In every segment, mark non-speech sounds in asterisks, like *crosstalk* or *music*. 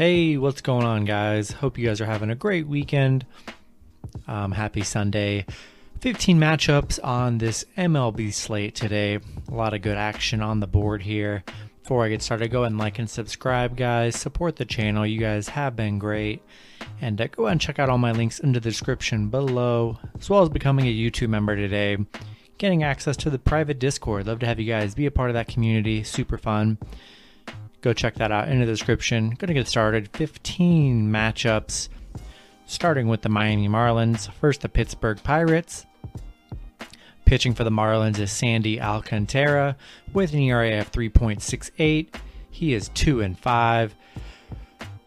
Hey, what's going on, guys? Hope you guys are having a great weekend. Um, happy Sunday. 15 matchups on this MLB slate today. A lot of good action on the board here. Before I get started, go ahead and like and subscribe, guys. Support the channel. You guys have been great. And uh, go ahead and check out all my links in the description below, as well as becoming a YouTube member today. Getting access to the private Discord. Love to have you guys be a part of that community. Super fun. Go check that out in the description. Going to get started. 15 matchups, starting with the Miami Marlins. First, the Pittsburgh Pirates. Pitching for the Marlins is Sandy Alcantara with an ERA of 3.68. He is 2 and 5.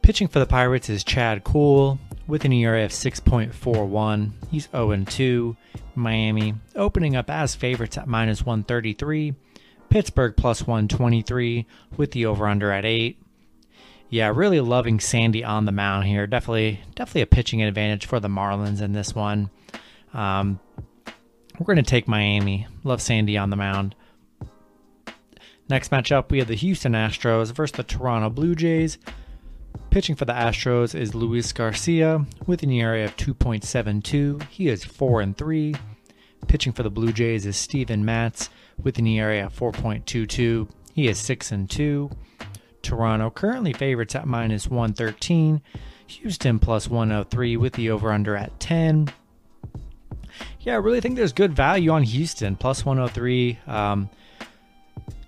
Pitching for the Pirates is Chad Kuhl with an ERA of 6.41. He's 0 and 2. Miami opening up as favorites at minus 133. Pittsburgh plus 123 with the over under at 8. Yeah, really loving Sandy on the mound here. Definitely definitely a pitching advantage for the Marlins in this one. Um, we're going to take Miami. Love Sandy on the mound. Next matchup, we have the Houston Astros versus the Toronto Blue Jays. Pitching for the Astros is Luis Garcia with an ERA of 2.72. He is 4 and 3. Pitching for the Blue Jays is Steven Matz with an ERA of 4.22. He is 6 and 2. Toronto currently favorites at minus 113. Houston plus 103 with the over under at 10. Yeah, I really think there's good value on Houston plus 103. Um,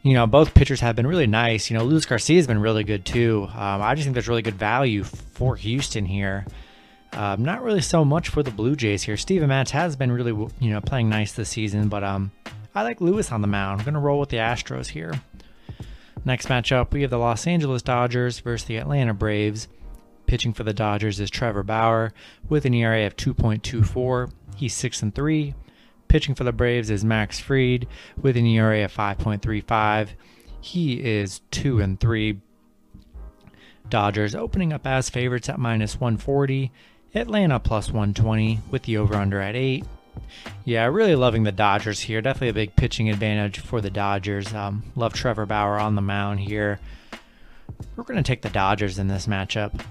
you know, both pitchers have been really nice. You know, Luis Garcia has been really good too. Um, I just think there's really good value for Houston here. Um, not really so much for the Blue Jays here. Steven Matz has been really, you know, playing nice this season, but um, I like Luis on the mound. I'm going to roll with the Astros here. Next matchup, we have the Los Angeles Dodgers versus the Atlanta Braves. Pitching for the Dodgers is Trevor Bauer with an ERA of 2.24. He's 6 and 3. Pitching for the Braves is Max Fried with an ERA of 5.35. He is 2 and 3. Dodgers opening up as favorites at minus 140. Atlanta plus 120 with the over under at 8. Yeah, really loving the Dodgers here. Definitely a big pitching advantage for the Dodgers. Um, love Trevor Bauer on the mound here. We're going to take the Dodgers in this matchup.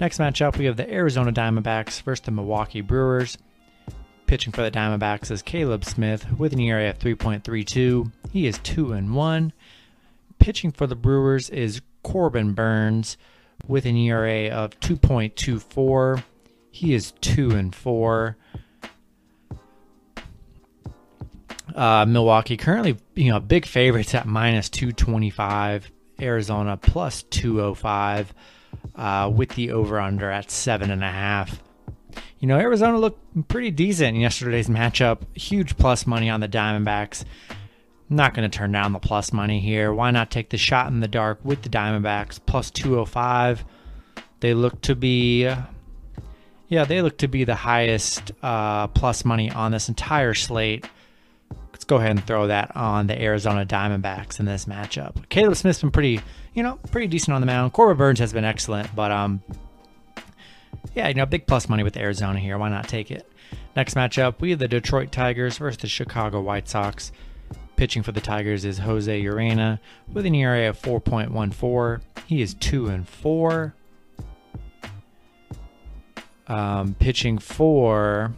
Next matchup, we have the Arizona Diamondbacks versus the Milwaukee Brewers. Pitching for the Diamondbacks is Caleb Smith with an ERA of 3.32. He is 2 and 1. Pitching for the Brewers is Corbin Burnes with an ERA of 2.24. He is 2 and 4. Uh, Milwaukee currently, you know, big favorites at minus 225. Arizona plus 205 uh, with the over under at seven and a half. You know, Arizona looked pretty decent in yesterday's matchup. Huge plus money on the Diamondbacks. Not going to turn down the plus money here. Why not take the shot in the dark with the Diamondbacks plus 205? They look to be, yeah, they look to be the highest uh, plus money on this entire slate let's go ahead and throw that on the Arizona Diamondbacks in this matchup. Caleb Smith's been pretty, you know, pretty decent on the mound. Corbin Burnes has been excellent, but um, yeah, you know, big plus money with Arizona here. Why not take it? Next matchup, we have the Detroit Tigers versus the Chicago White Sox. Pitching for the Tigers is Jose Urena with an ERA of 4.14. He is 2 and 4. Um, pitching for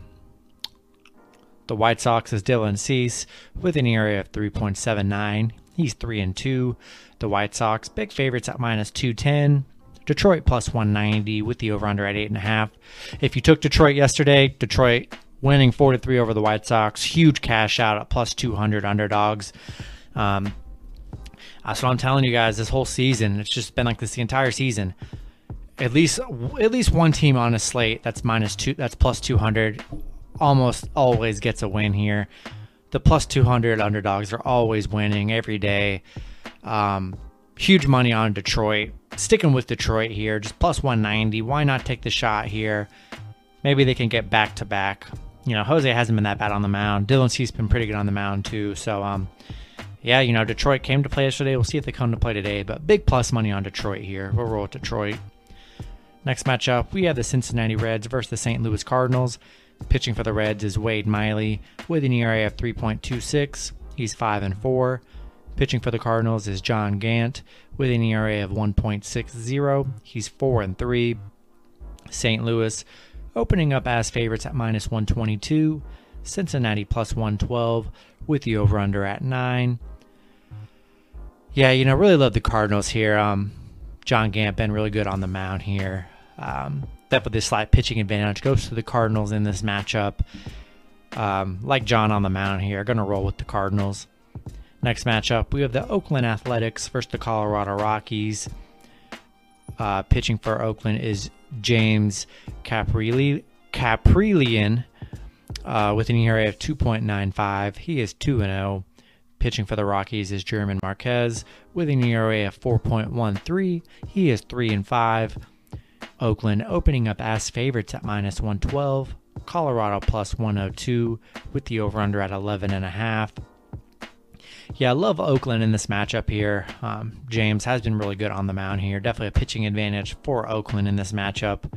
the White Sox is Dylan Cease with an ERA of 3.79. He's 3 and 2. The White Sox, big favorites at minus 210. Detroit plus 190 with the over under at 8.5. If you took Detroit yesterday, Detroit winning 4 to 3 over the White Sox. Huge cash out at plus 200 underdogs. Um, that's what I'm telling you guys this whole season. It's just been like this the entire season. At least at least one team on a slate that's minus two that's plus 200 almost always gets a win here. The plus 200 underdogs are always winning every day. Um, huge money on Detroit. Sticking with Detroit here, just plus 190. Why not take the shot here? Maybe they can get back to back. You know, Jose hasn't been that bad on the mound. Dylan Cease been pretty good on the mound too. So, um, yeah, you know, Detroit came to play yesterday. We'll see if they come to play today. But big plus money on Detroit here. We'll roll with Detroit. Next matchup, we have the Cincinnati Reds versus the St. Louis Cardinals. Pitching for the Reds is Wade Miley with an ERA of 3.26. He's 5 and 4. Pitching for the Cardinals is John Gant with an ERA of 1.60. He's 4 and 3. St. Louis opening up as favorites at minus 122. Cincinnati plus 112 with the over under at 9. Yeah, you know, really love the Cardinals here. Um, John Gant been really good on the mound here. Um, the slight pitching advantage goes to the Cardinals in this matchup. Um, like John on the mound here, going to roll with the Cardinals. Next matchup, we have the Oakland Athletics versus the Colorado Rockies. Uh, pitching for Oakland is James Caprile, Kaprielian uh, with an ERA of 2.95. He is 2 0. Pitching for the Rockies is German Marquez with an ERA of 4.13. He is 3 and 5. Oakland opening up as favorites at minus 112. Colorado plus 102 with the over under at 11.5. Yeah, I love Oakland in this matchup here. Um, James has been really good on the mound here. Definitely a pitching advantage for Oakland in this matchup.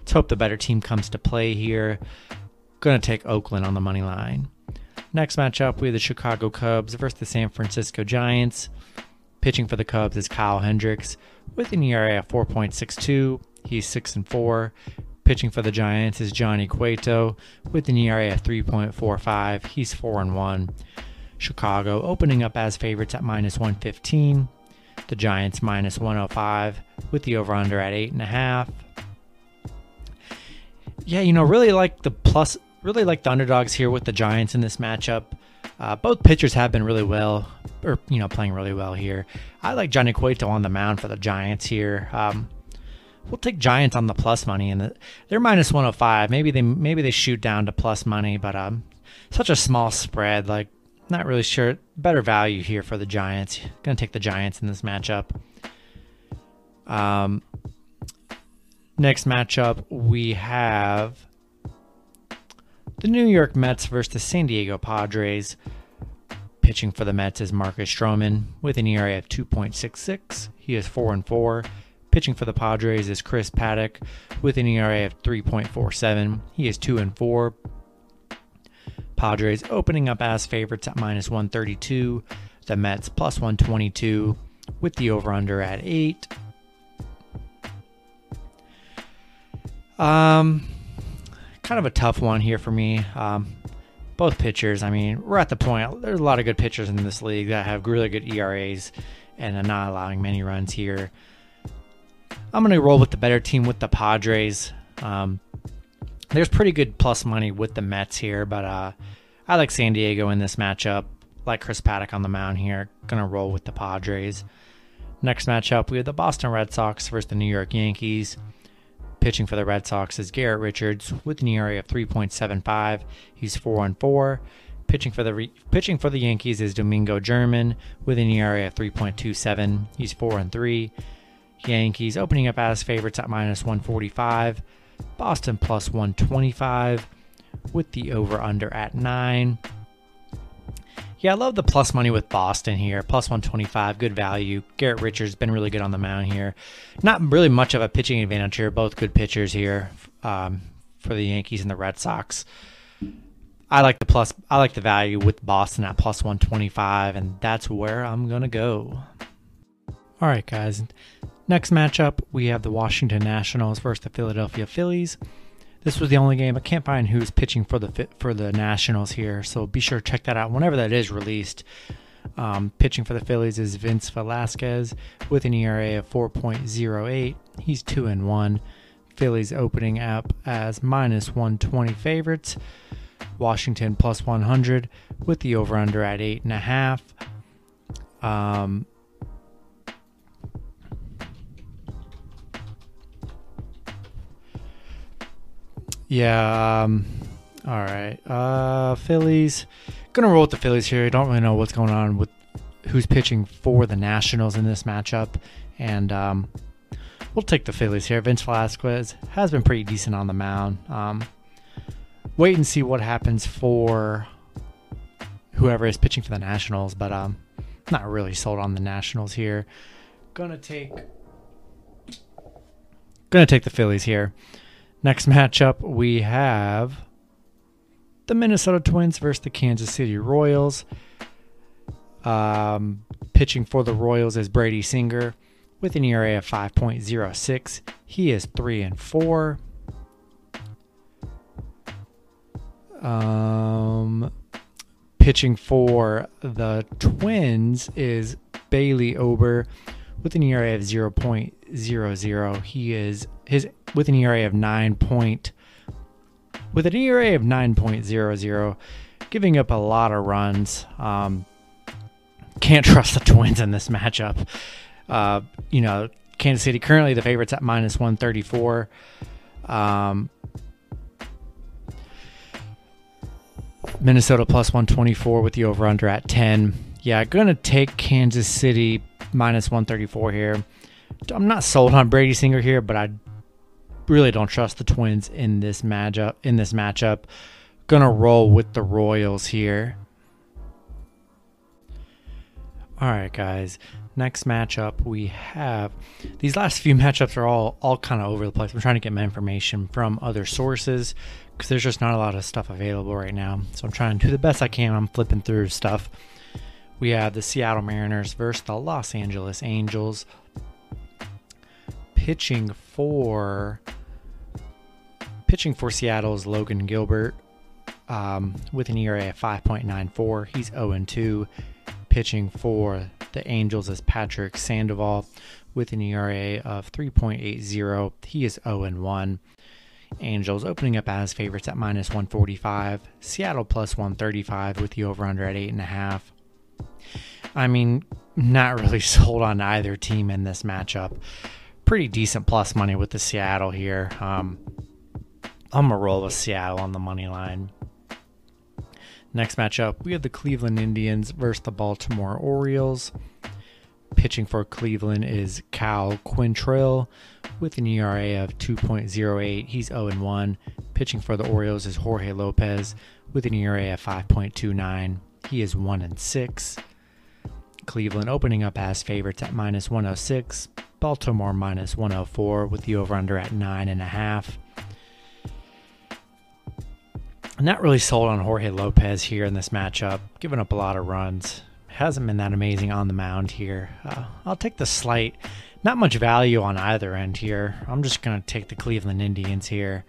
Let's hope the better team comes to play here. Going to take Oakland on the money line. Next matchup, we have the Chicago Cubs versus the San Francisco Giants. Pitching for the Cubs is Kyle Hendricks with an ERA of 4.62. He's 6 and 4. Pitching for the Giants is Johnny Cueto with an ERA of 3.45. He's 4 and 1. Chicago opening up as favorites at minus 115. The Giants minus 105 with the over under at 8.5. Yeah, you know, really like the plus, really like the underdogs here with the Giants in this matchup. Uh, both pitchers have been really well, or you know, playing really well here. I like Johnny Cueto on the mound for the Giants here. Um, we'll take Giants on the plus money, and the, they're minus 105. Maybe they maybe they shoot down to plus money, but um, such a small spread. Like, not really sure. Better value here for the Giants. Gonna take the Giants in this matchup. Um, next matchup we have the New York Mets versus the San Diego Padres. Pitching for the Mets is Marcus Stroman with an ERA of 2.66. He is 4 and 4. Pitching for the Padres is Chris Paddack with an ERA of 3.47. He is 2 and 4. Padres opening up as favorites at minus 132. The Mets plus 122 with the over under at 8. Um kind of a tough one here for me. Um, both pitchers, I mean, we're at the point, there's a lot of good pitchers in this league that have really good ERAs and are not allowing many runs here. I'm going to roll with the better team with the Padres. Um, there's pretty good plus money with the Mets here, but uh, I like San Diego in this matchup. Like Chris Paddack on the mound here. Going to roll with the Padres. Next matchup, we have the Boston Red Sox versus the New York Yankees. Pitching for the Red Sox is Garrett Richards with an ERA of 3.75. He's 4 on 4. Pitching for the re- pitching for the Yankees is Domingo German with an ERA of 3.27. He's 4 and 3. Yankees opening up as favorites at minus 145. Boston plus 125 with the over under at 9. Yeah, I love the plus money with Boston here. Plus 125, good value. Garrett Richards been really good on the mound here. Not really much of a pitching advantage here. Both good pitchers here um, for the Yankees and the Red Sox. I like the plus. I like the value with Boston at plus 125, and that's where I'm gonna go. All right, guys. Next matchup, we have the Washington Nationals versus the Philadelphia Phillies. This was the only game. I can't find who's pitching for the for the Nationals here, so be sure to check that out whenever that is released. Um, pitching for the Phillies is Vince Velasquez with an ERA of 4.08. He's two and one. Phillies opening up as minus 120 favorites. Washington plus 100 with the over under at eight and a half. Um, Yeah. Um, all right. Uh, Phillies. Gonna roll with the Phillies here. I don't really know what's going on with who's pitching for the Nationals in this matchup, and um, we'll take the Phillies here. Vince Velasquez has been pretty decent on the mound. Um, wait and see what happens for whoever is pitching for the Nationals, but um, not really sold on the Nationals here. Gonna take. Gonna take the Phillies here. Next matchup, we have the Minnesota Twins versus the Kansas City Royals. Um, pitching for the Royals is Brady Singer with an ERA of 5.06. He is 3 and 4. Um, pitching for the Twins is Bailey Ober with an ERA of 0.00. He is his with an ERA of 9. Point, with an ERA of 9.00, giving up a lot of runs. Um, can't *laughs* trust the Twins in this matchup. Uh, you know, Kansas City currently the favorites at minus 134. Um, Minnesota plus 124 with the over under at 10. Yeah, gonna take Kansas City minus 134 here. I'm not sold on Brady Singer here, but I really don't trust the Twins in this matchup. In this matchup, gonna roll with the Royals here. All right, guys. Next matchup we have these last few *laughs* matchups are all all kind of over the place. I'm trying to get my information from other sources because there's just not a lot of stuff available right now. So I'm trying to do the best I can. I'm flipping through stuff. We have the Seattle Mariners versus the Los Angeles Angels. Pitching for pitching for Seattle is Logan Gilbert um, with an ERA of 5.94. He's 0 2. Pitching for the Angels is Patrick Sandoval with an ERA of 3.80. He is 0 1. Angels opening up as favorites at minus 145. Seattle plus 135 with the over under at 8.5. I mean, not really *laughs* sold on either team in this matchup. Pretty decent plus money with the Seattle here. Um, I'm to roll with Seattle on the money line. Next matchup, we have the Cleveland Indians versus the Baltimore Orioles. Pitching for Cleveland is Cal Quantrill with an ERA of 2.08. He's 0 1. Pitching for the Orioles is Jorge Lopez with an ERA of 5.29. He is 1 6. Cleveland opening up as favorites at minus 106. Baltimore minus 104 with the over under at 9.5. Not really sold on Jorge Lopez here in this matchup, giving up a lot of runs. Hasn't been that amazing on the mound here. Uh, I'll take the slight, not much value on either end here. I'm just going to take the Cleveland Indians here.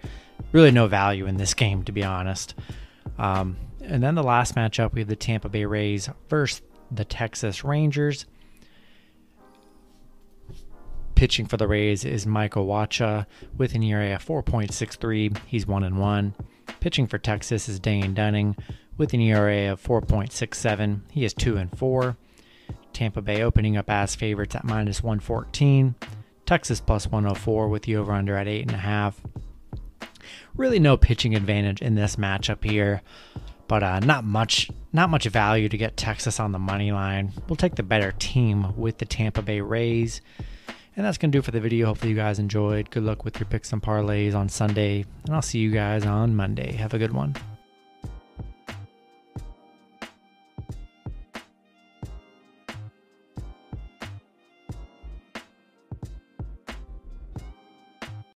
Really no value in this game, to be honest. Um, and then the last matchup, we have the Tampa Bay Rays versus the Texas Rangers. Pitching for the Rays is Michael Wacha with an ERA of 4.63. He's 1 and 1. Pitching for Texas is Dane Dunning with an ERA of 4.67. He is 2 and 4. Tampa Bay opening up as favorites at minus 114. Texas plus 104 with the over under at 8.5. Really no pitching advantage in this matchup here, but uh, not much not much value to get Texas on the money line. We'll take the better team with the Tampa Bay Rays. And that's going to do for the video. Hopefully, you guys enjoyed. Good luck with your picks and parlays on Sunday. And I'll see you guys on Monday. Have a good one.